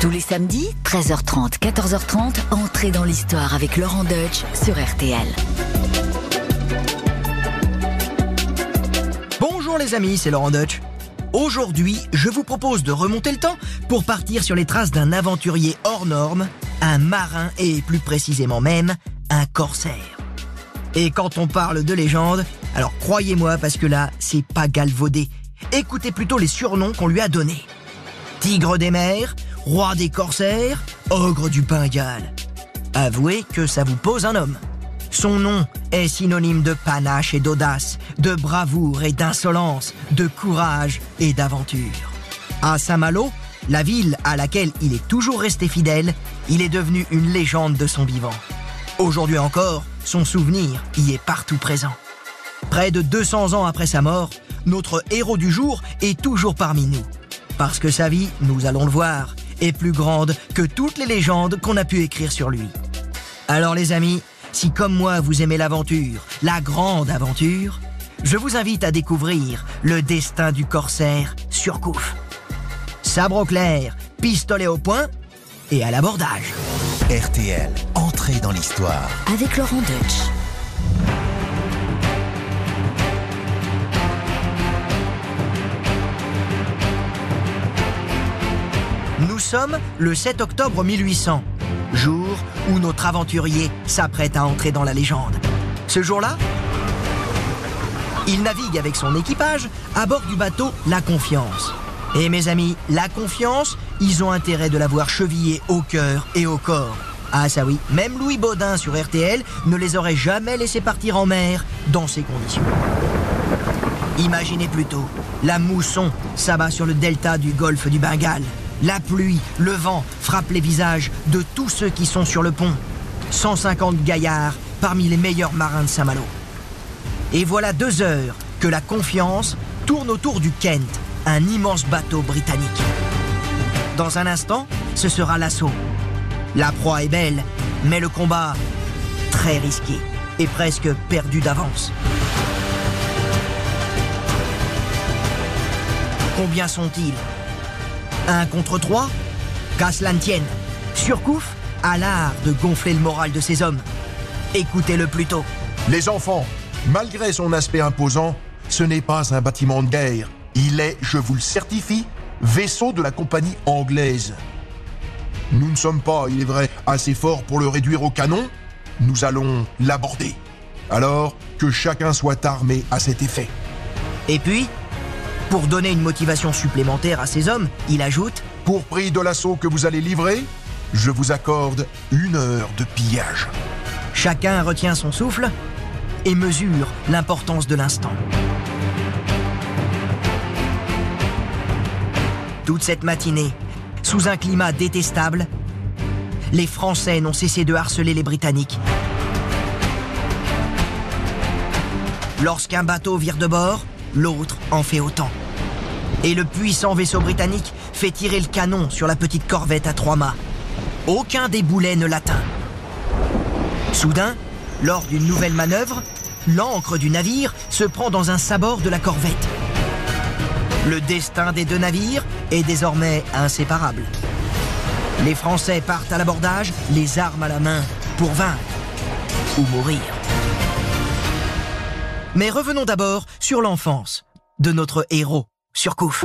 Tous les samedis, 13h30, 14h30, entrez dans l'histoire avec Laurent Deutsch sur RTL. Bonjour les amis, c'est Laurent Deutsch. Aujourd'hui, je vous propose de remonter le temps pour partir sur les traces d'un aventurier hors norme, un marin et plus précisément même un corsaire. Et quand on parle de légende, alors croyez-moi parce que là, c'est pas galvaudé. Écoutez plutôt les surnoms qu'on lui a donnés. Tigre des mers, roi des corsaires, ogre du Bengale. Avouez que ça vous pose un homme. Son nom est synonyme de panache et d'audace, de bravoure et d'insolence, de courage et d'aventure. À Saint-Malo, la ville à laquelle il est toujours resté fidèle, il est devenu une légende de son vivant. Aujourd'hui encore, son souvenir y est partout présent. Près de 200 ans après sa mort, notre héros du jour est toujours parmi nous. Parce que sa vie, nous allons le voir, est plus grande que toutes les légendes qu'on a pu écrire sur lui. Alors les amis, si comme moi vous aimez l'aventure, la grande aventure, je vous invite à découvrir le destin du corsaire Surcouf. Sabre au clair, pistolet au poing et à l'abordage. RTL, entrée dans l'histoire. Avec Laurent Deutsch. Nous sommes le 7 octobre 1800, jour où notre aventurier s'apprête à entrer dans la légende. Ce jour-là, il navigue avec son équipage à bord du bateau La Confiance. Et mes amis, la confiance, ils ont intérêt de l'avoir chevillée au cœur et au corps. Ah ça oui, même Louis Baudin sur RTL ne les aurait jamais laissés partir en mer dans ces conditions. Imaginez plutôt, la mousson s'abat sur le delta du golfe du Bengale. La pluie, le vent frappent les visages de tous ceux qui sont sur le pont. 150 gaillards parmi les meilleurs marins de Saint-Malo. Et voilà deux heures que la confiance tourne autour du Kent, un immense bateau britannique. Dans un instant, ce sera l'assaut. La proie est belle, mais le combat très risqué et presque perdu d'avance. Combien sont-ils Un contre trois Qu'à cela ne tienne, Surcouf a l'art de gonfler le moral de ses hommes. Écoutez-le plutôt. Les enfants, malgré son aspect imposant, ce n'est pas un bâtiment de guerre. Il est, je vous le certifie, vaisseau de la compagnie anglaise. Nous ne sommes pas, il est vrai, assez forts pour le réduire au canon. Nous allons l'aborder. Alors que chacun soit armé à cet effet. Et puis, pour donner une motivation supplémentaire à ses hommes, il ajoute Pour prix de l'assaut que vous allez livrer, je vous accorde une heure de pillage. Chacun retient son souffle et mesure l'importance de l'instant. Toute cette matinée, sous un climat détestable, les Français n'ont cessé de harceler les Britanniques. Lorsqu'un bateau vire de bord, l'autre en fait autant. Et le puissant vaisseau britannique fait tirer le canon sur la petite corvette à trois mâts. Aucun des boulets ne l'atteint. Soudain, lors d'une nouvelle manœuvre, l'ancre du navire se prend dans un sabord de la corvette. Le destin des deux navires est désormais inséparable. Les Français partent à l'abordage, les armes à la main, pour vaincre ou mourir. Mais revenons d'abord sur l'enfance de notre héros, Surcouf.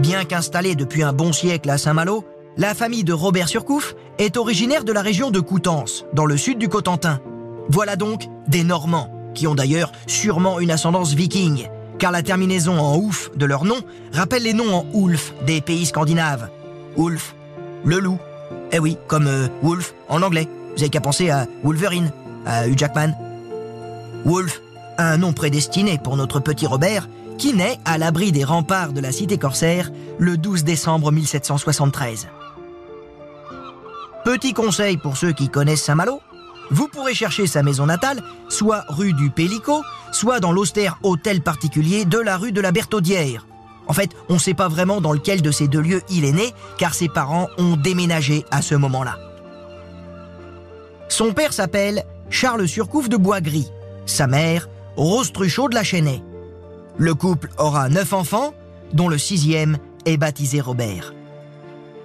Bien qu'installée depuis un bon siècle à Saint-Malo, la famille de Robert Surcouf est originaire de la région de Coutances, dans le sud du Cotentin. Voilà donc des Normands, qui ont d'ailleurs sûrement une ascendance viking, car la terminaison en ouf de leur nom rappelle les noms en Ulf des pays scandinaves. Ulf, le loup. Eh oui, comme euh, Wolf en anglais. Vous avez qu'à penser à Wolverine, à Hugh Jackman. Wolf, un nom prédestiné pour notre petit Robert, qui naît à l'abri des remparts de la cité corsaire le 12 décembre 1773. Petit conseil pour ceux qui connaissent Saint-Malo, vous pourrez chercher sa maison natale, soit rue du Pélico, soit dans l'austère hôtel particulier de la rue de la Bertaudière. En fait, on ne sait pas vraiment dans lequel de ces deux lieux il est né, car ses parents ont déménagé à ce moment-là. Son père s'appelle Charles Surcouf de Boisgris, sa mère Rose Truchot de la Chênaie. Le couple aura neuf enfants, dont le sixième est baptisé Robert.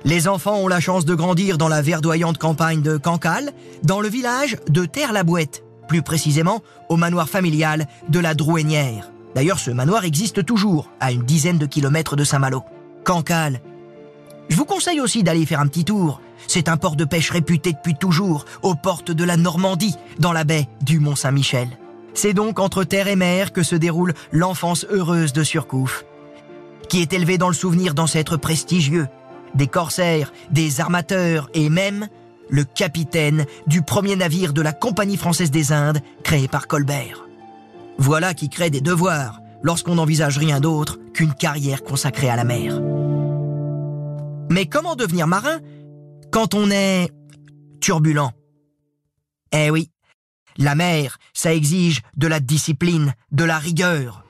Les enfants ont la chance de grandir dans la verdoyante campagne de Cancale, dans le village de Terre-la-Bouette, plus précisément au manoir familial de la Drouenière. D'ailleurs, ce manoir existe toujours, à une dizaine de kilomètres de Saint-Malo. Cancale. Je vous conseille aussi d'aller faire un petit tour. C'est un port de pêche réputé depuis toujours, aux portes de la Normandie, dans la baie du Mont-Saint-Michel. C'est donc entre terre et mer que se déroule l'enfance heureuse de Surcouf, qui est élevée dans le souvenir d'ancêtres prestigieux, des corsaires, des armateurs et même le capitaine du premier navire de la Compagnie française des Indes créé par Colbert. Voilà qui crée des devoirs lorsqu'on n'envisage rien d'autre qu'une carrière consacrée à la mer. Mais comment devenir marin quand on est turbulent Eh oui, la mer, ça exige de la discipline, de la rigueur.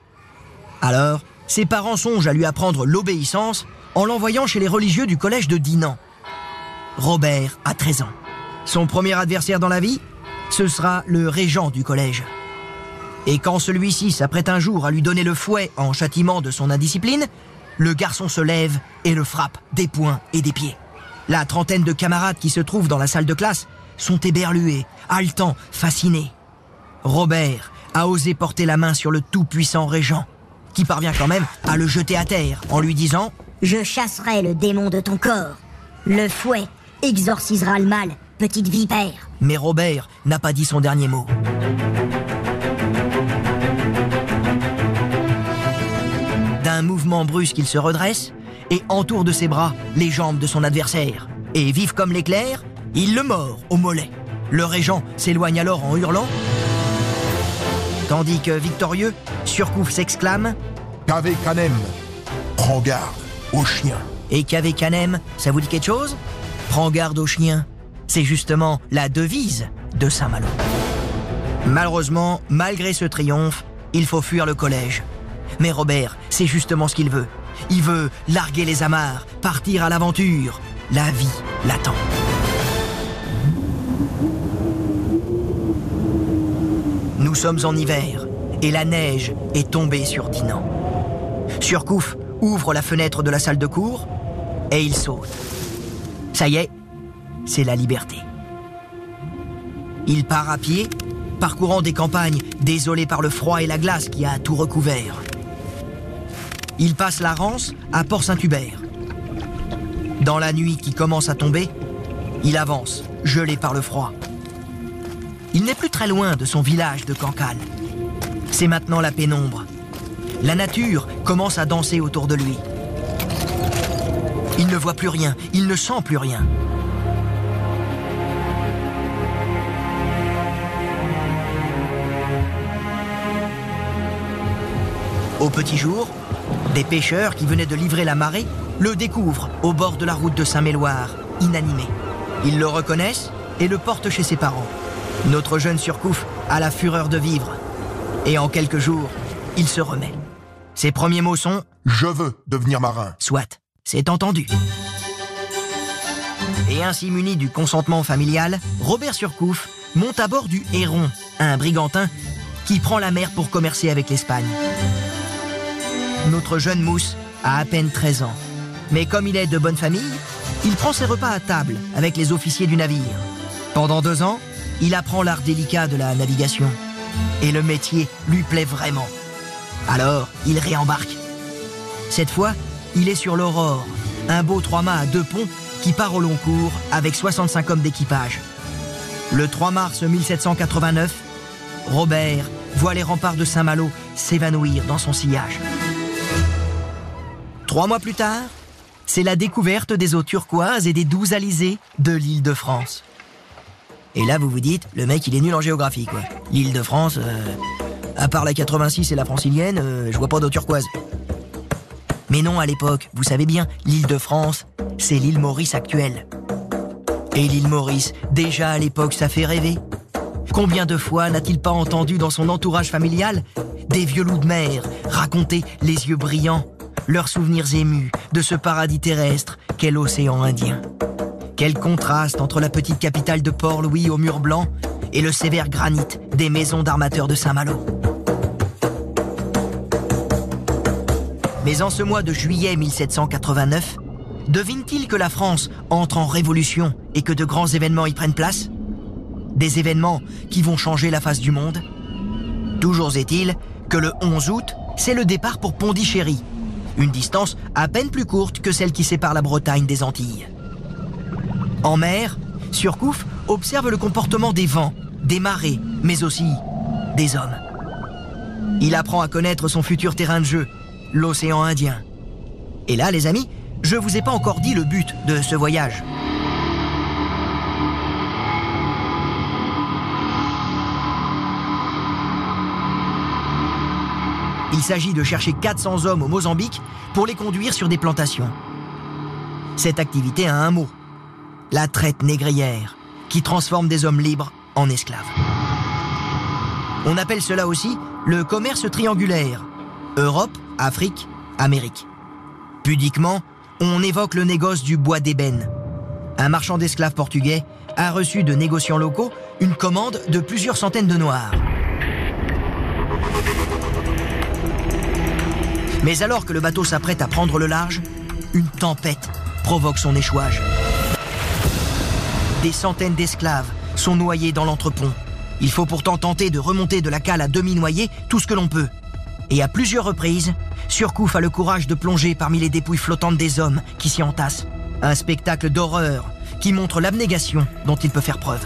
Alors, ses parents songent à lui apprendre l'obéissance en l'envoyant chez les religieux du collège de Dinan. Robert a 13 ans. Son premier adversaire dans la vie, ce sera le régent du collège. Et quand celui-ci s'apprête un jour à lui donner le fouet en châtiment de son indiscipline, le garçon se lève et le frappe des poings et des pieds. La trentaine de camarades qui se trouvent dans la salle de classe sont éberlués, haletants, fascinés. Robert a osé porter la main sur le tout-puissant régent, qui parvient quand même à le jeter à terre en lui disant Je chasserai le démon de ton corps. Le fouet exorcisera le mal, petite vipère. Mais Robert n'a pas dit son dernier mot. D'un mouvement brusque, il se redresse et entoure de ses bras les jambes de son adversaire. Et vif comme l'éclair, il le mord au mollet. Le régent s'éloigne alors en hurlant, tandis que victorieux, Surcouf s'exclame Cave Canem, prends garde aux chiens. Et Cave Canem, ça vous dit quelque chose? Prends garde aux chiens. C'est justement la devise de Saint-Malo. Malheureusement, malgré ce triomphe, il faut fuir le collège. Mais Robert, c'est justement ce qu'il veut. Il veut larguer les amarres, partir à l'aventure. La vie l'attend. Nous sommes en hiver et la neige est tombée sur Dinan. Surcouf ouvre la fenêtre de la salle de cours et il saute. Ça y est, c'est la liberté. Il part à pied, parcourant des campagnes désolées par le froid et la glace qui a tout recouvert. Il passe la Rance à Port-Saint-Hubert. Dans la nuit qui commence à tomber, il avance, gelé par le froid. Il n'est plus très loin de son village de Cancale. C'est maintenant la pénombre. La nature commence à danser autour de lui. Il ne voit plus rien, il ne sent plus rien. Au petit jour, des pêcheurs qui venaient de livrer la marée le découvrent au bord de la route de Saint-Méloire, inanimé. Ils le reconnaissent et le portent chez ses parents. Notre jeune surcouf a la fureur de vivre. Et en quelques jours, il se remet. Ses premiers mots sont Je veux devenir marin. Soit, c'est entendu. Et ainsi muni du consentement familial, Robert Surcouf monte à bord du Héron, un brigantin qui prend la mer pour commercer avec l'Espagne. Notre jeune mousse a à peine 13 ans. Mais comme il est de bonne famille, il prend ses repas à table avec les officiers du navire. Pendant deux ans, il apprend l'art délicat de la navigation. Et le métier lui plaît vraiment. Alors, il réembarque. Cette fois, il est sur l'Aurore, un beau trois-mâts à deux ponts qui part au long cours avec 65 hommes d'équipage. Le 3 mars 1789, Robert voit les remparts de Saint-Malo s'évanouir dans son sillage. Trois mois plus tard, c'est la découverte des eaux turquoises et des doux alizés de l'île de France. Et là, vous vous dites, le mec, il est nul en géographie, quoi. L'île de France, euh, à part la 86 et la francilienne, euh, je vois pas d'eau turquoise. Mais non, à l'époque, vous savez bien, l'île de France, c'est l'île Maurice actuelle. Et l'île Maurice, déjà à l'époque, ça fait rêver. Combien de fois n'a-t-il pas entendu dans son entourage familial des vieux loups de mer raconter les yeux brillants leurs souvenirs émus de ce paradis terrestre qu'est l'océan Indien. Quel contraste entre la petite capitale de Port-Louis aux murs blancs et le sévère granit des maisons d'armateurs de Saint-Malo. Mais en ce mois de juillet 1789, devine-t-il que la France entre en révolution et que de grands événements y prennent place? Des événements qui vont changer la face du monde? Toujours est-il que le 11 août, c'est le départ pour Pondichéry, une distance à peine plus courte que celle qui sépare la Bretagne des Antilles. En mer, Surcouf observe le comportement des vents, des marées, mais aussi des hommes. Il apprend à connaître son futur terrain de jeu, l'océan Indien. Et là, les amis, je vous ai pas encore dit le but de ce voyage. Il s'agit de chercher 400 hommes au Mozambique pour les conduire sur des plantations. Cette activité a un mot, la traite négrière, qui transforme des hommes libres en esclaves. On appelle cela aussi le commerce triangulaire, Europe, Afrique, Amérique. Pudiquement, on évoque le négoce du bois d'ébène. Un marchand d'esclaves portugais a reçu de négociants locaux une commande de plusieurs centaines de noirs. Mais alors que le bateau s'apprête à prendre le large, une tempête provoque son échouage. Des centaines d'esclaves sont noyés dans l'entrepont. Il faut pourtant tenter de remonter de la cale à demi noyée tout ce que l'on peut. Et à plusieurs reprises, Surcouf a le courage de plonger parmi les dépouilles flottantes des hommes qui s'y entassent. Un spectacle d'horreur qui montre l'abnégation dont il peut faire preuve.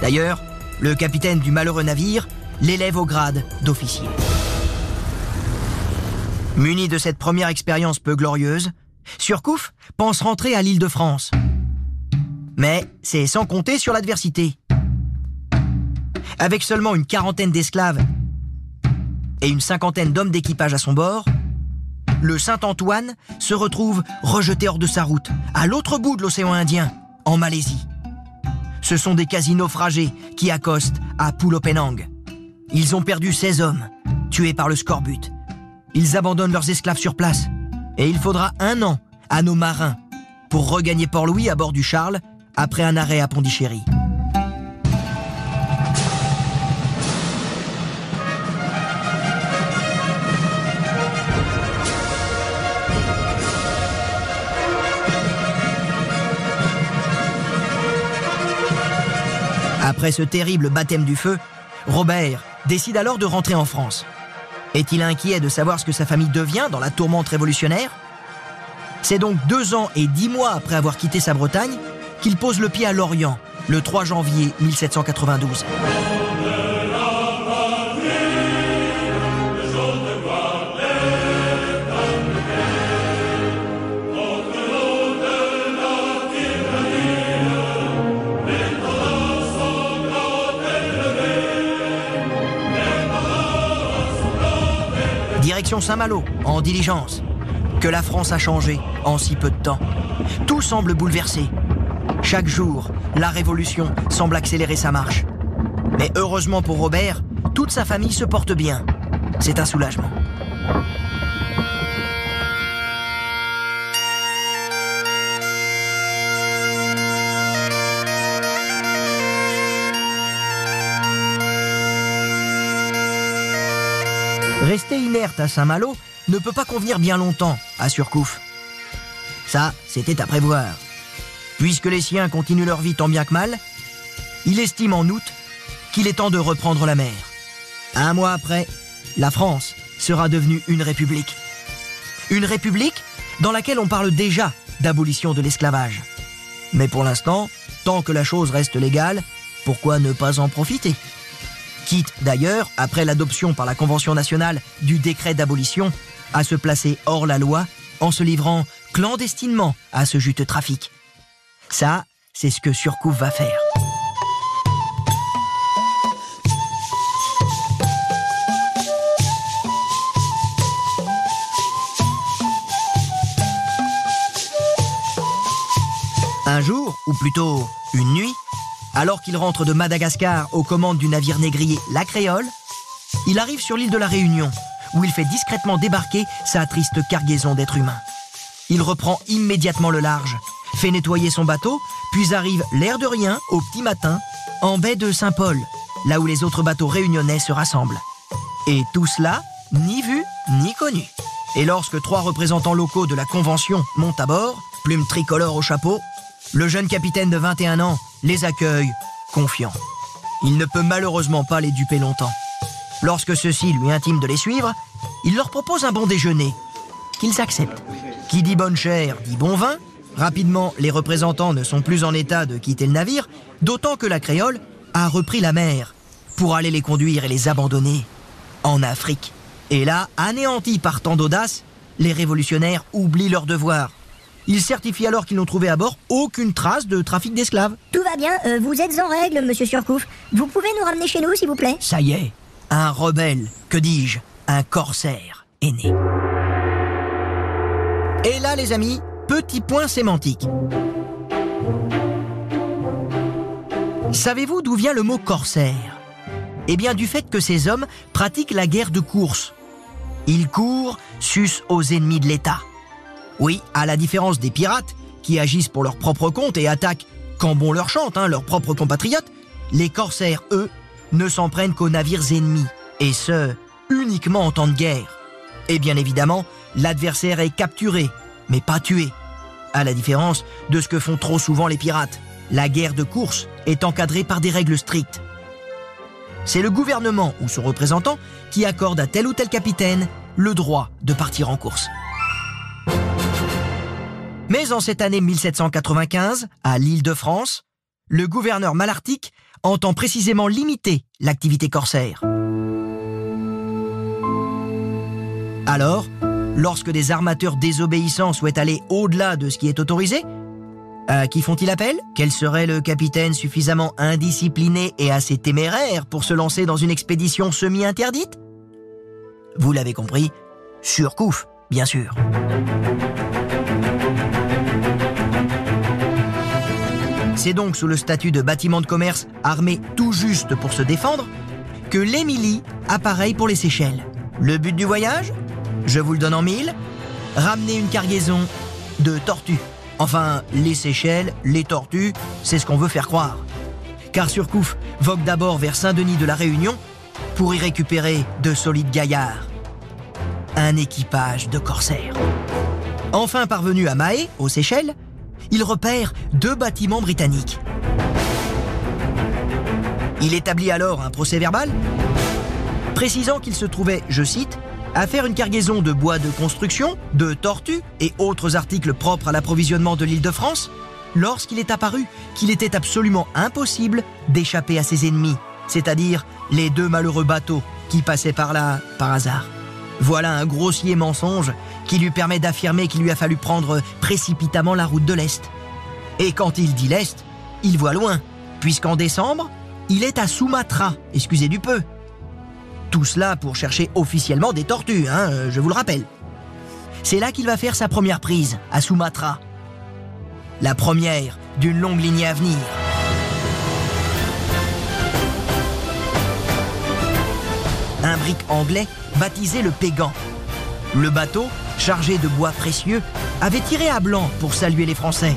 D'ailleurs, le capitaine du malheureux navire l'élève au grade d'officier. Muni de cette première expérience peu glorieuse, Surcouf pense rentrer à l'île de France. Mais c'est sans compter sur l'adversité. Avec seulement une quarantaine d'esclaves et une cinquantaine d'hommes d'équipage à son bord, le Saint-Antoine se retrouve rejeté hors de sa route, à l'autre bout de l'océan Indien, en Malaisie. Ce sont des quasi naufragés qui accostent à Penang. Ils ont perdu 16 hommes, tués par le scorbut. Ils abandonnent leurs esclaves sur place. Et il faudra un an à nos marins pour regagner Port-Louis à bord du Charles après un arrêt à Pondichéry. Après ce terrible baptême du feu, Robert décide alors de rentrer en France. Est-il inquiet de savoir ce que sa famille devient dans la tourmente révolutionnaire? C'est donc deux ans et dix mois après avoir quitté sa Bretagne qu'il pose le pied à Lorient, le 3 janvier 1792. Direction Saint-Malo, en diligence. Que la France a changé en si peu de temps. Tout semble bouleversé. Chaque jour, la révolution semble accélérer sa marche. Mais heureusement pour Robert, toute sa famille se porte bien. C'est un soulagement. Rester inerte à Saint-Malo ne peut pas convenir bien longtemps à Surcouf. Ça, c'était à prévoir. Puisque les siens continuent leur vie tant bien que mal, il estime en août qu'il est temps de reprendre la mer. Un mois après, la France sera devenue une république. Une république dans laquelle on parle déjà d'abolition de l'esclavage. Mais pour l'instant, tant que la chose reste légale, pourquoi ne pas en profiter? Quitte d'ailleurs, après l'adoption par la Convention nationale du décret d'abolition, à se placer hors la loi en se livrant clandestinement à ce juteux trafic. Ça, c'est ce que Surcouf va faire. Un jour, ou plutôt une nuit, alors qu'il rentre de Madagascar aux commandes du navire négrier La Créole, il arrive sur l'île de la Réunion, où il fait discrètement débarquer sa triste cargaison d'êtres humains. Il reprend immédiatement le large, fait nettoyer son bateau, puis arrive l'air de rien, au petit matin, en baie de Saint-Paul, là où les autres bateaux réunionnais se rassemblent. Et tout cela, ni vu, ni connu. Et lorsque trois représentants locaux de la Convention montent à bord, plume tricolore au chapeau, le jeune capitaine de 21 ans les accueille, confiant. Il ne peut malheureusement pas les duper longtemps. Lorsque ceux-ci lui intiment de les suivre, il leur propose un bon déjeuner, qu'ils acceptent. Qui dit bonne chère dit bon vin. Rapidement, les représentants ne sont plus en état de quitter le navire, d'autant que la créole a repris la mer pour aller les conduire et les abandonner en Afrique. Et là, anéantis par tant d'audace, les révolutionnaires oublient leur devoir. Ils certifient alors qu'ils n'ont trouvé à bord aucune trace de trafic d'esclaves. Tout va bien, euh, vous êtes en règle, monsieur Surcouf. Vous pouvez nous ramener chez nous, s'il vous plaît Ça y est, un rebelle, que dis-je, un corsaire est né. Et là, les amis, petit point sémantique. Savez-vous d'où vient le mot corsaire? Eh bien, du fait que ces hommes pratiquent la guerre de course. Ils courent sus aux ennemis de l'État. Oui, à la différence des pirates, qui agissent pour leur propre compte et attaquent quand bon leur chante, hein, leurs propres compatriotes, les corsaires, eux, ne s'en prennent qu'aux navires ennemis, et ce, uniquement en temps de guerre. Et bien évidemment, l'adversaire est capturé, mais pas tué. À la différence de ce que font trop souvent les pirates. La guerre de course est encadrée par des règles strictes. C'est le gouvernement ou son représentant qui accorde à tel ou tel capitaine le droit de partir en course. Mais en cette année 1795, à l'île de France, le gouverneur Malartic entend précisément limiter l'activité corsaire. Alors, lorsque des armateurs désobéissants souhaitent aller au-delà de ce qui est autorisé, à qui font-ils appel? Quel serait le capitaine suffisamment indiscipliné et assez téméraire pour se lancer dans une expédition semi-interdite? Vous l'avez compris, Surcouf, bien sûr. C'est donc sous le statut de bâtiment de commerce armé tout juste pour se défendre que l'Émilie apparaît pour les Seychelles. Le but du voyage? Je vous le donne en mille. Ramener une cargaison de tortues. Enfin, les Seychelles, les tortues, c'est ce qu'on veut faire croire. Car Surcouf vogue d'abord vers Saint-Denis de la Réunion pour y récupérer de solides gaillards. Un équipage de corsaires. Enfin parvenu à Mahé, aux Seychelles, il repère deux bâtiments britanniques. Il établit alors un procès verbal précisant qu'il se trouvait, je cite, à faire une cargaison de bois de construction, de tortues et autres articles propres à l'approvisionnement de l'île de France, lorsqu'il est apparu qu'il était absolument impossible d'échapper à ses ennemis, c'est-à-dire les deux malheureux bateaux qui passaient par là par hasard. Voilà un grossier mensonge qui lui permet d'affirmer qu'il lui a fallu prendre précipitamment la route de l'Est. Et quand il dit l'Est, il voit loin, puisqu'en décembre, il est à Sumatra, excusez du peu. Tout cela pour chercher officiellement des tortues, hein, je vous le rappelle. C'est là qu'il va faire sa première prise, à Sumatra. La première d'une longue lignée à venir. Un brick anglais baptisé le Pégan. Le bateau, chargé de bois précieux, avait tiré à blanc pour saluer les Français.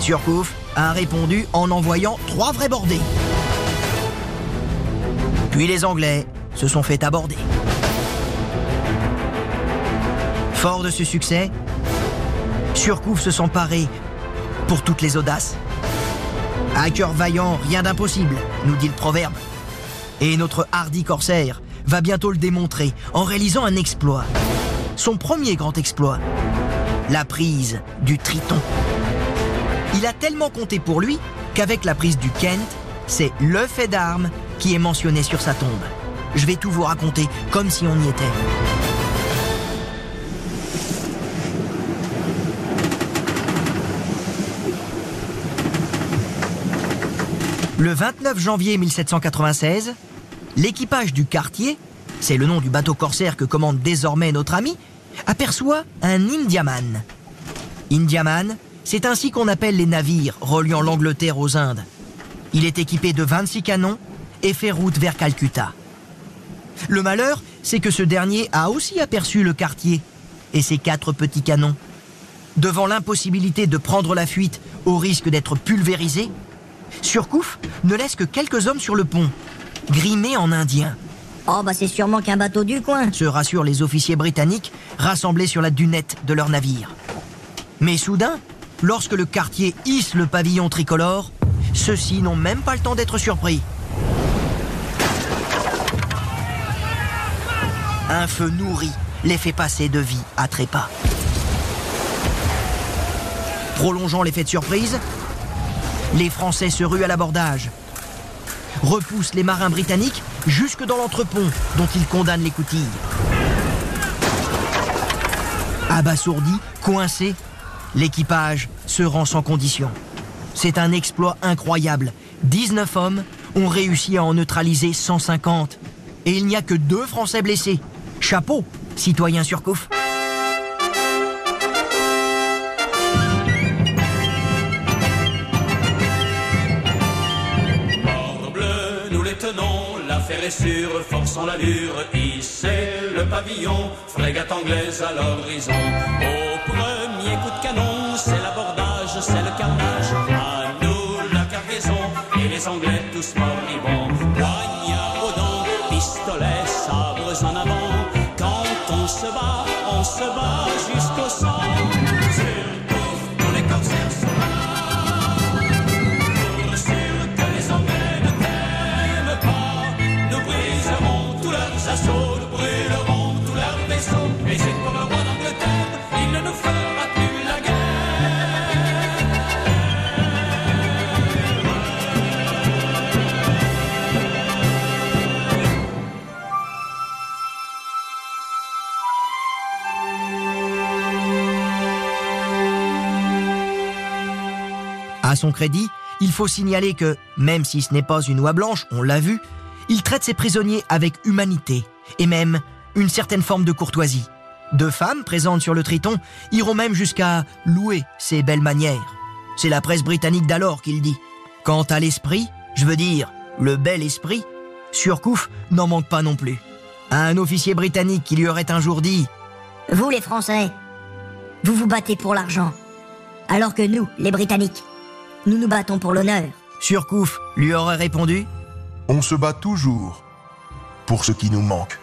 Surcouf a répondu en envoyant trois vrais bordés. Puis les Anglais se sont fait aborder. Fort de ce succès, Surcouf se sent paré pour toutes les audaces. À cœur vaillant, rien d'impossible, nous dit le proverbe. Et notre hardi corsaire va bientôt le démontrer en réalisant un exploit. Son premier grand exploit, la prise du Triton. Il a tellement compté pour lui qu'avec la prise du Kent, c'est le fait d'armes qui est mentionné sur sa tombe. Je vais tout vous raconter comme si on y était. Le 29 janvier 1796, l'équipage du quartier, c'est le nom du bateau corsaire que commande désormais notre ami, aperçoit un Indiaman. Indiaman, c'est ainsi qu'on appelle les navires reliant l'Angleterre aux Indes. Il est équipé de 26 canons et fait route vers Calcutta. Le malheur, c'est que ce dernier a aussi aperçu le quartier et ses quatre petits canons. Devant l'impossibilité de prendre la fuite au risque d'être pulvérisé, Surcouf ne laisse que quelques hommes sur le pont, grimés en indien. Oh bah c'est sûrement qu'un bateau du coin. Se rassurent les officiers britanniques rassemblés sur la dunette de leur navire. Mais soudain, lorsque le quartier hisse le pavillon tricolore, ceux-ci n'ont même pas le temps d'être surpris. Un feu nourri les fait passer de vie à trépas. Prolongeant l'effet de surprise, les Français se ruent à l'abordage, repoussent les marins britanniques jusque dans l'entrepont dont ils condamnent les coutilles. Abasourdi, coincé, l'équipage se rend sans condition. C'est un exploit incroyable. 19 hommes ont réussi à en neutraliser 150. Et il n'y a que deux Français blessés. Chapeau, citoyen Surcouf. Sûre, forçons l'allure, hissez le pavillon, frégate anglaise à l'horizon. Au premier coup de canon, c'est l'abordage, c'est le carnage, crédit, il faut signaler que, même si ce n'est pas une oie blanche, on l'a vu, il traite ses prisonniers avec humanité et même une certaine forme de courtoisie. Deux femmes présentes sur le Triton iront même jusqu'à louer ses belles manières. C'est la presse britannique d'alors qui le dit. Quant à l'esprit, je veux dire, le bel esprit, Surcouf n'en manque pas non plus. Un officier britannique qui lui aurait un jour dit Vous les Français, vous vous battez pour l'argent. Alors que nous, les Britanniques, nous nous battons pour l'honneur. Surcouf lui aurait répondu On se bat toujours pour ce qui nous manque.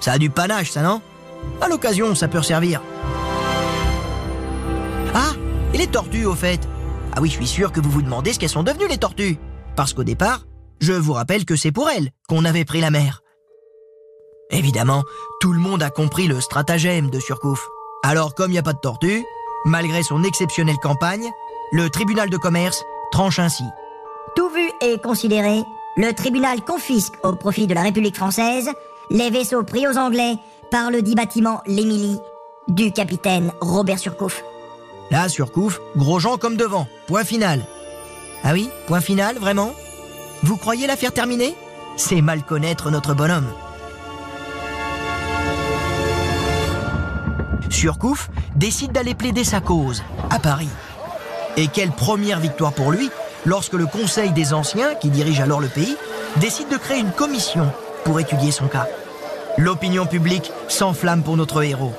Ça a du panache, ça, non? À l'occasion, ça peut servir. Ah, et les tortues, au fait? Ah oui, je suis sûr que vous vous demandez ce qu'elles sont devenues, les tortues. Parce qu'au départ, je vous rappelle que c'est pour elles qu'on avait pris la mer. Évidemment, tout le monde a compris le stratagème de Surcouf. Alors, comme il n'y a pas de tortues, malgré son exceptionnelle campagne, le tribunal de commerce tranche ainsi. Tout vu et considéré, le tribunal confisque au profit de la République française les vaisseaux pris aux Anglais par le dit bâtiment l'Émilie du capitaine Robert Surcouf. Là, Surcouf, gros gens comme devant. Point final. Ah oui, point final, vraiment? Vous croyez l'affaire terminée? C'est mal connaître notre bonhomme. Surcouf décide d'aller plaider sa cause à Paris. Et quelle première victoire pour lui lorsque le Conseil des Anciens, qui dirige alors le pays, décide de créer une commission pour étudier son cas. L'opinion publique s'enflamme pour notre héros.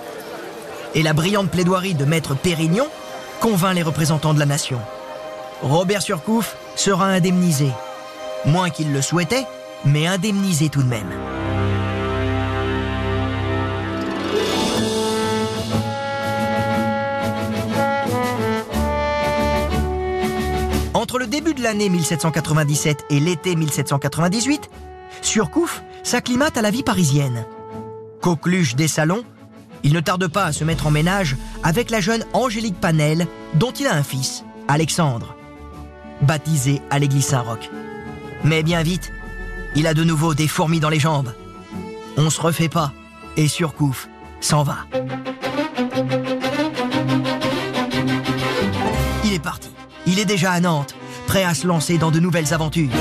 Et la brillante plaidoirie de Maître Pérignon convainc les représentants de la nation. Robert Surcouf sera indemnisé. Moins qu'il le souhaitait, mais indemnisé tout de même. L'année 1797 et l'été 1798, Surcouf s'acclimate à la vie parisienne. Coqueluche des salons, il ne tarde pas à se mettre en ménage avec la jeune Angélique Panel, dont il a un fils, Alexandre, baptisé à l'église Saint-Roch. Mais bien vite, il a de nouveau des fourmis dans les jambes. On se refait pas, et Surcouf s'en va. Il est parti. Il est déjà à Nantes, prêt à se lancer dans de nouvelles aventures.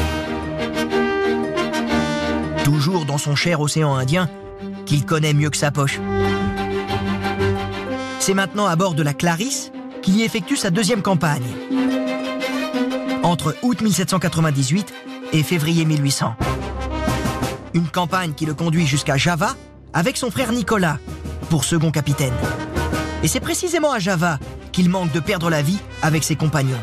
Toujours dans son cher océan Indien, qu'il connaît mieux que sa poche. C'est maintenant à bord de la Clarisse qu'il y effectue sa deuxième campagne. Entre août 1798 et février 1800. Une campagne qui le conduit jusqu'à Java avec son frère Nicolas, pour second capitaine. Et c'est précisément à Java qu'il manque de perdre la vie avec ses compagnons.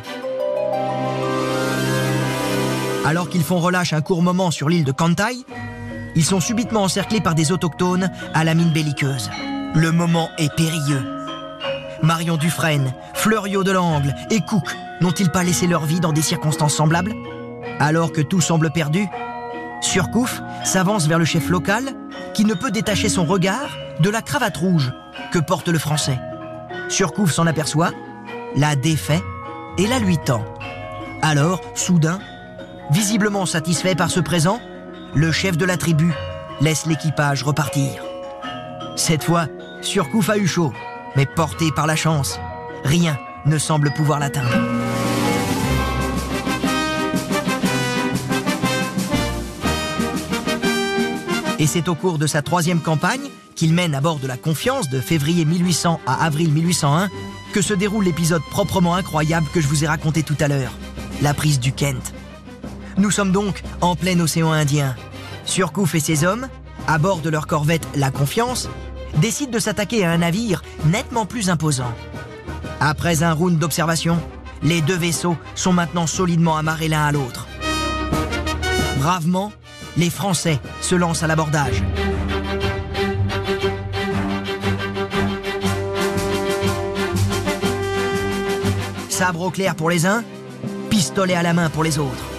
Alors qu'ils font relâche un court moment sur l'île de Kantai, ils sont subitement encerclés par des autochtones à la mine belliqueuse. Le moment est périlleux. Marion Dufresne, Fleuriot de l'Angle et Cook n'ont-ils pas laissé leur vie dans des circonstances semblables? Alors que tout semble perdu, Surcouf s'avance vers le chef local qui ne peut détacher son regard de la cravate rouge que porte le français. Surcouf s'en aperçoit, la défait et la lui tend. Alors, soudain, visiblement satisfait par ce présent, le chef de la tribu laisse l'équipage repartir. Cette fois, Surcouf a mais porté par la chance, rien ne semble pouvoir l'atteindre. Et c'est au cours de sa troisième campagne, qu'il mène à bord de la Confiance de février 1800 à avril 1801, que se déroule l'épisode proprement incroyable que je vous ai raconté tout à l'heure, la prise du Kent. Nous sommes donc en plein océan Indien. Surcouf et ses hommes, à bord de leur corvette La Confiance, décident de s'attaquer à un navire nettement plus imposant. Après un round d'observation, les deux vaisseaux sont maintenant solidement amarrés l'un à l'autre. Bravement, les Français se lancent à l'abordage. Sabre au clair pour les uns, pistolet à la main pour les autres.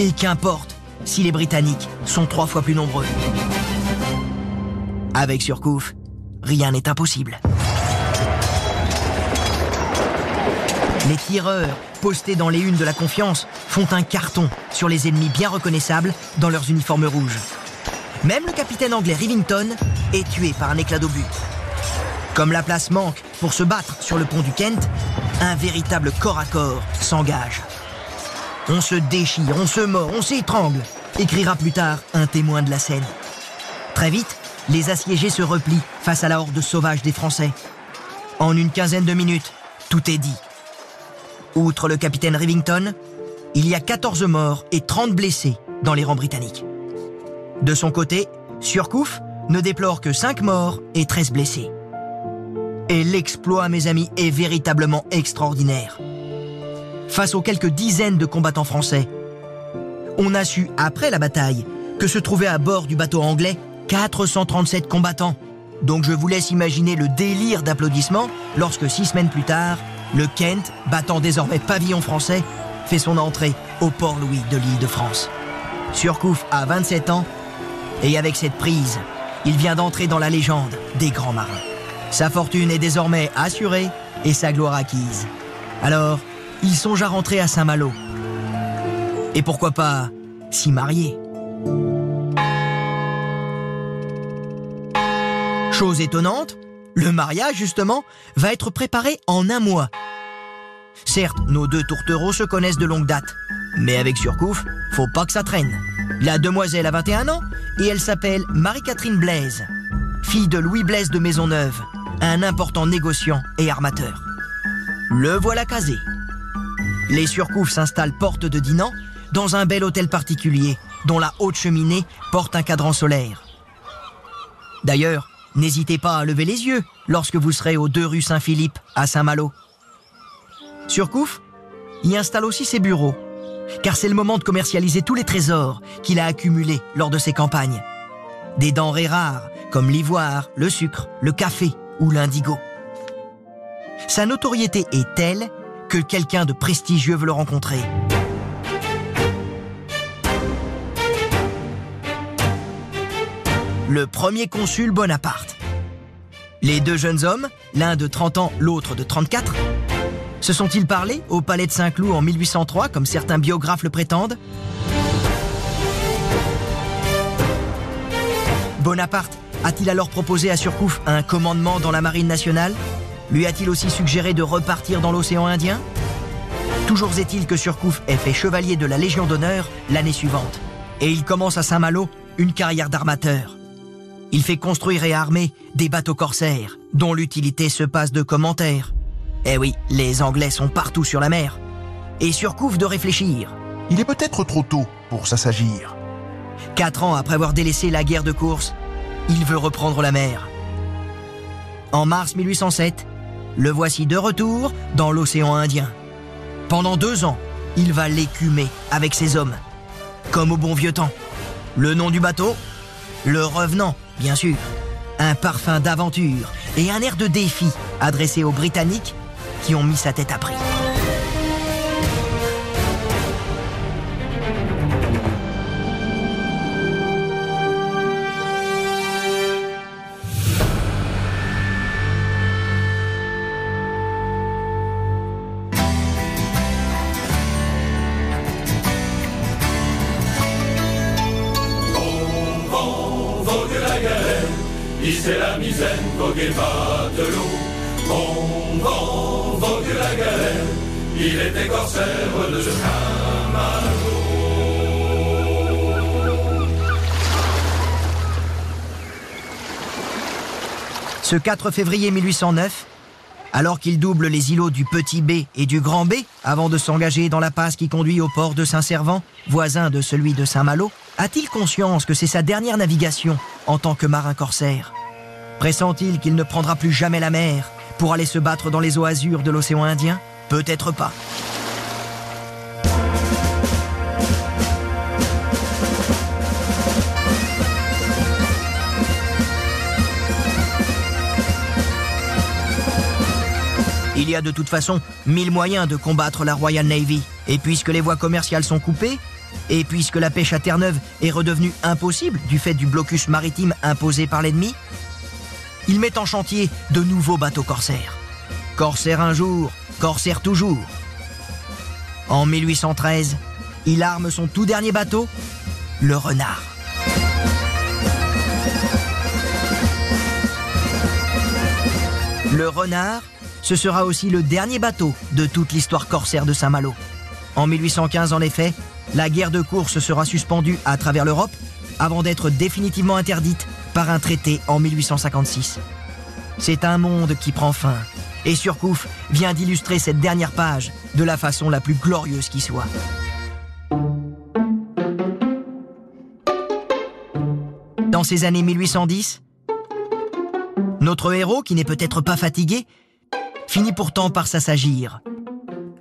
Et qu'importe si les Britanniques sont trois fois plus nombreux. Avec Surcouf, rien n'est impossible. Les tireurs, postés dans les unes de la confiance, font un carton sur les ennemis bien reconnaissables dans leurs uniformes rouges. Même le capitaine anglais Rivington est tué par un éclat d'obus. Comme la place manque pour se battre sur le pont du Kent, un véritable corps à corps s'engage. On se déchire, on se mord, on s'étrangle, écrira plus tard un témoin de la scène. Très vite, les assiégés se replient face à la horde sauvage des Français. En une quinzaine de minutes, tout est dit. Outre le capitaine Rivington, il y a 14 morts et 30 blessés dans les rangs britanniques. De son côté, Surcouf ne déplore que 5 morts et 13 blessés. Et l'exploit, mes amis, est véritablement extraordinaire. Face aux quelques dizaines de combattants français, on a su, après la bataille, que se trouvaient à bord du bateau anglais 437 combattants. Donc je vous laisse imaginer le délire d'applaudissements lorsque six semaines plus tard, le Kent, battant désormais pavillon français, fait son entrée au port Louis de l'île de France. Surcouf a 27 ans et avec cette prise, il vient d'entrer dans la légende des grands marins. Sa fortune est désormais assurée et sa gloire acquise. Alors, il songe à rentrer à Saint-Malo. Et pourquoi pas s'y marier Chose étonnante, le mariage, justement, va être préparé en un mois. Certes, nos deux tourtereaux se connaissent de longue date, mais avec Surcouf, faut pas que ça traîne. La demoiselle a 21 ans et elle s'appelle Marie-Catherine Blaise, fille de Louis Blaise de Maisonneuve, un important négociant et armateur. Le voilà casé. Les Surcouf s'installent porte de Dinan dans un bel hôtel particulier dont la haute cheminée porte un cadran solaire. D'ailleurs, N'hésitez pas à lever les yeux lorsque vous serez aux deux rues Saint-Philippe à Saint-Malo. Surcouf y installe aussi ses bureaux, car c'est le moment de commercialiser tous les trésors qu'il a accumulés lors de ses campagnes. Des denrées rares comme l'ivoire, le sucre, le café ou l'indigo. Sa notoriété est telle que quelqu'un de prestigieux veut le rencontrer. le premier consul Bonaparte. Les deux jeunes hommes, l'un de 30 ans, l'autre de 34, se sont-ils parlé au palais de Saint-Cloud en 1803, comme certains biographes le prétendent? Bonaparte a-t-il alors proposé à Surcouf un commandement dans la marine nationale? Lui a-t-il aussi suggéré de repartir dans l'océan Indien? Toujours est-il que Surcouf est fait chevalier de la Légion d'honneur l'année suivante. Et il commence à Saint-Malo une carrière d'armateur. Il fait construire et armer des bateaux corsaires, dont l'utilité se passe de commentaires. Eh oui, les Anglais sont partout sur la mer. Et surcouf de réfléchir. Il est peut-être trop tôt pour s'assagir. Quatre ans après avoir délaissé la guerre de course, il veut reprendre la mer. En mars 1807, le voici de retour dans l'océan Indien. Pendant deux ans, il va l'écumer avec ses hommes. Comme au bon vieux temps. Le nom du bateau Le Revenant, bien sûr. un parfum d'aventure et un air de défi adressé aux Britanniques qui ont mis sa tête à prix. De loup. Bon vent, la galère, il était corsaire de Saint-Malo. Ce 4 février 1809, alors qu'il double les îlots du Petit B et du Grand B, avant de s'engager dans la passe qui conduit au port de Saint-Servant, voisin de celui de Saint-Malo, a-t-il conscience que c'est sa dernière navigation en tant que marin corsaire? Pressent-il qu'il ne prendra plus jamais la mer pour aller se battre dans les eaux azures de l'océan Indien? Peut-être pas. Il y a de toute façon mille moyens de combattre la Royal Navy. Et puisque les voies commerciales sont coupées, et puisque la pêche à Terre-Neuve est redevenue impossible du fait du blocus maritime imposé par l'ennemi, il met en chantier de nouveaux bateaux corsaires. Corsaire un jour, corsaire toujours. En 1813, il arme son tout dernier bateau, le Renard. Le Renard, ce sera aussi le dernier bateau de toute l'histoire corsaire de Saint-Malo. En 1815, en effet, la guerre de course sera suspendue à travers l'Europe avant d'être définitivement interdite par un traité en 1856. C'est un monde qui prend fin. Et Surcouf vient d'illustrer cette dernière page de la façon la plus glorieuse qui soit. Dans ces années 1810, notre héros, qui n'est peut-être pas fatigué, finit pourtant par s'assagir.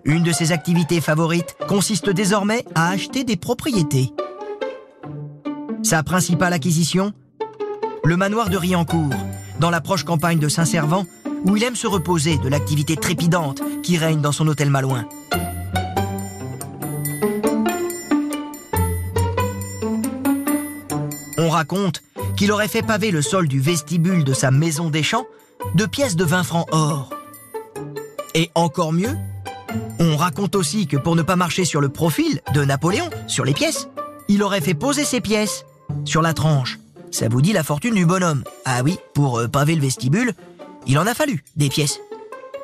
Une de ses activités favorites consiste désormais à acheter des propriétés. Sa principale acquisition le manoir de Riancourt, dans la proche campagne de Saint-Servant, où il aime se reposer de l'activité trépidante qui règne dans son hôtel malouin. On raconte qu'il aurait fait paver le sol du vestibule de sa maison des champs de pièces de 20 francs or. Et encore mieux, on raconte aussi que pour ne pas marcher sur le profil de Napoléon, sur les pièces, il aurait fait poser ses pièces sur la tranche ça vous dit la fortune du bonhomme. Ah oui, pour euh, paver le vestibule, il en a fallu des pièces.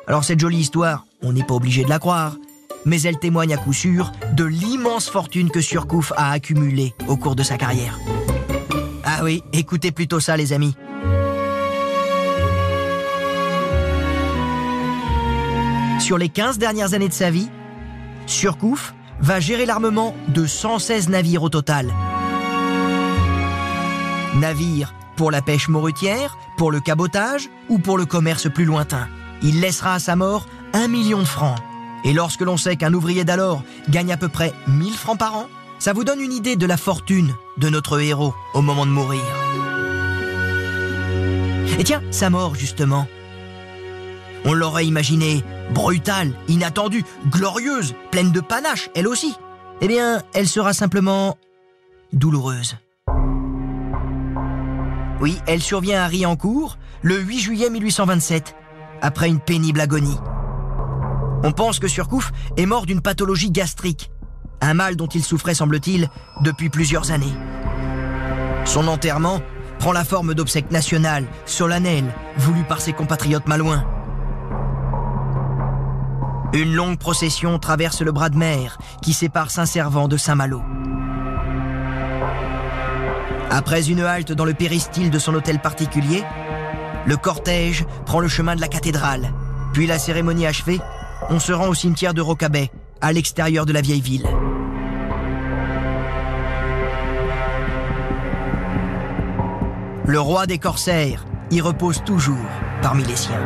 Alors cette jolie histoire, on n'est pas obligé de la croire, mais elle témoigne à coup sûr de l'immense fortune que Surcouf a accumulée au cours de sa carrière. Ah oui, écoutez plutôt ça les amis. Sur les 15 dernières années de sa vie, Surcouf va gérer l'armement de 116 navires au total. Navire pour la pêche morutière, pour le cabotage ou pour le commerce plus lointain. Il laissera à sa mort un million de francs. Et lorsque l'on sait qu'un ouvrier d'alors gagne à peu près 1000 francs par an, ça vous donne une idée de la fortune de notre héros au moment de mourir. Et tiens, sa mort justement. On l'aurait imaginée brutale, inattendue, glorieuse, pleine de panache, elle aussi. Eh bien, elle sera simplement douloureuse. Oui, elle survient à Riancourt le 8 juillet 1827, après une pénible agonie. On pense que Surcouf est mort d'une pathologie gastrique, un mal dont il souffrait, semble-t-il, depuis plusieurs années. Son enterrement prend la forme d'obsèques nationales, solennelles, voulues par ses compatriotes malouins. Une longue procession traverse le bras de mer qui sépare Saint-Servant de Saint-Malo. Après une halte dans le péristyle de son hôtel particulier, le cortège prend le chemin de la cathédrale. Puis la cérémonie achevée, on se rend au cimetière de Rocabay, à l'extérieur de la vieille ville. Le roi des corsaires y repose toujours parmi les siens.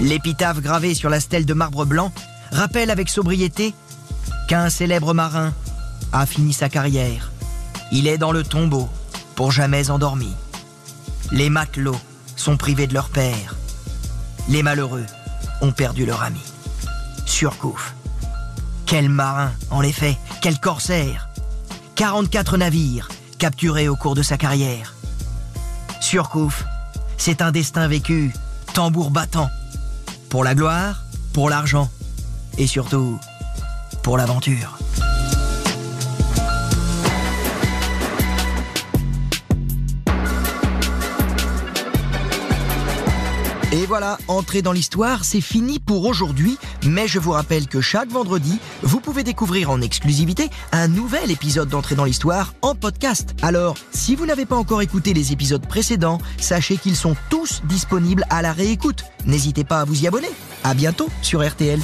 L'épitaphe gravée sur la stèle de marbre blanc rappelle avec sobriété qu'un célèbre marin a fini sa carrière. Il est dans le tombeau, pour jamais endormi. Les matelots sont privés de leur père. Les malheureux ont perdu leur ami. Surcouf. Quel marin, en effet, quel corsaire 44 navires capturés au cours de sa carrière. Surcouf, c'est un destin vécu, tambour battant, pour la gloire, pour l'argent et surtout pour l'aventure. Et voilà, entrer dans l'histoire, c'est fini pour aujourd'hui, mais je vous rappelle que chaque vendredi, vous pouvez découvrir en exclusivité un nouvel épisode d'Entrée dans l'histoire en podcast. Alors, si vous n'avez pas encore écouté les épisodes précédents, sachez qu'ils sont tous disponibles à la réécoute. N'hésitez pas à vous y abonner. À bientôt sur RTL.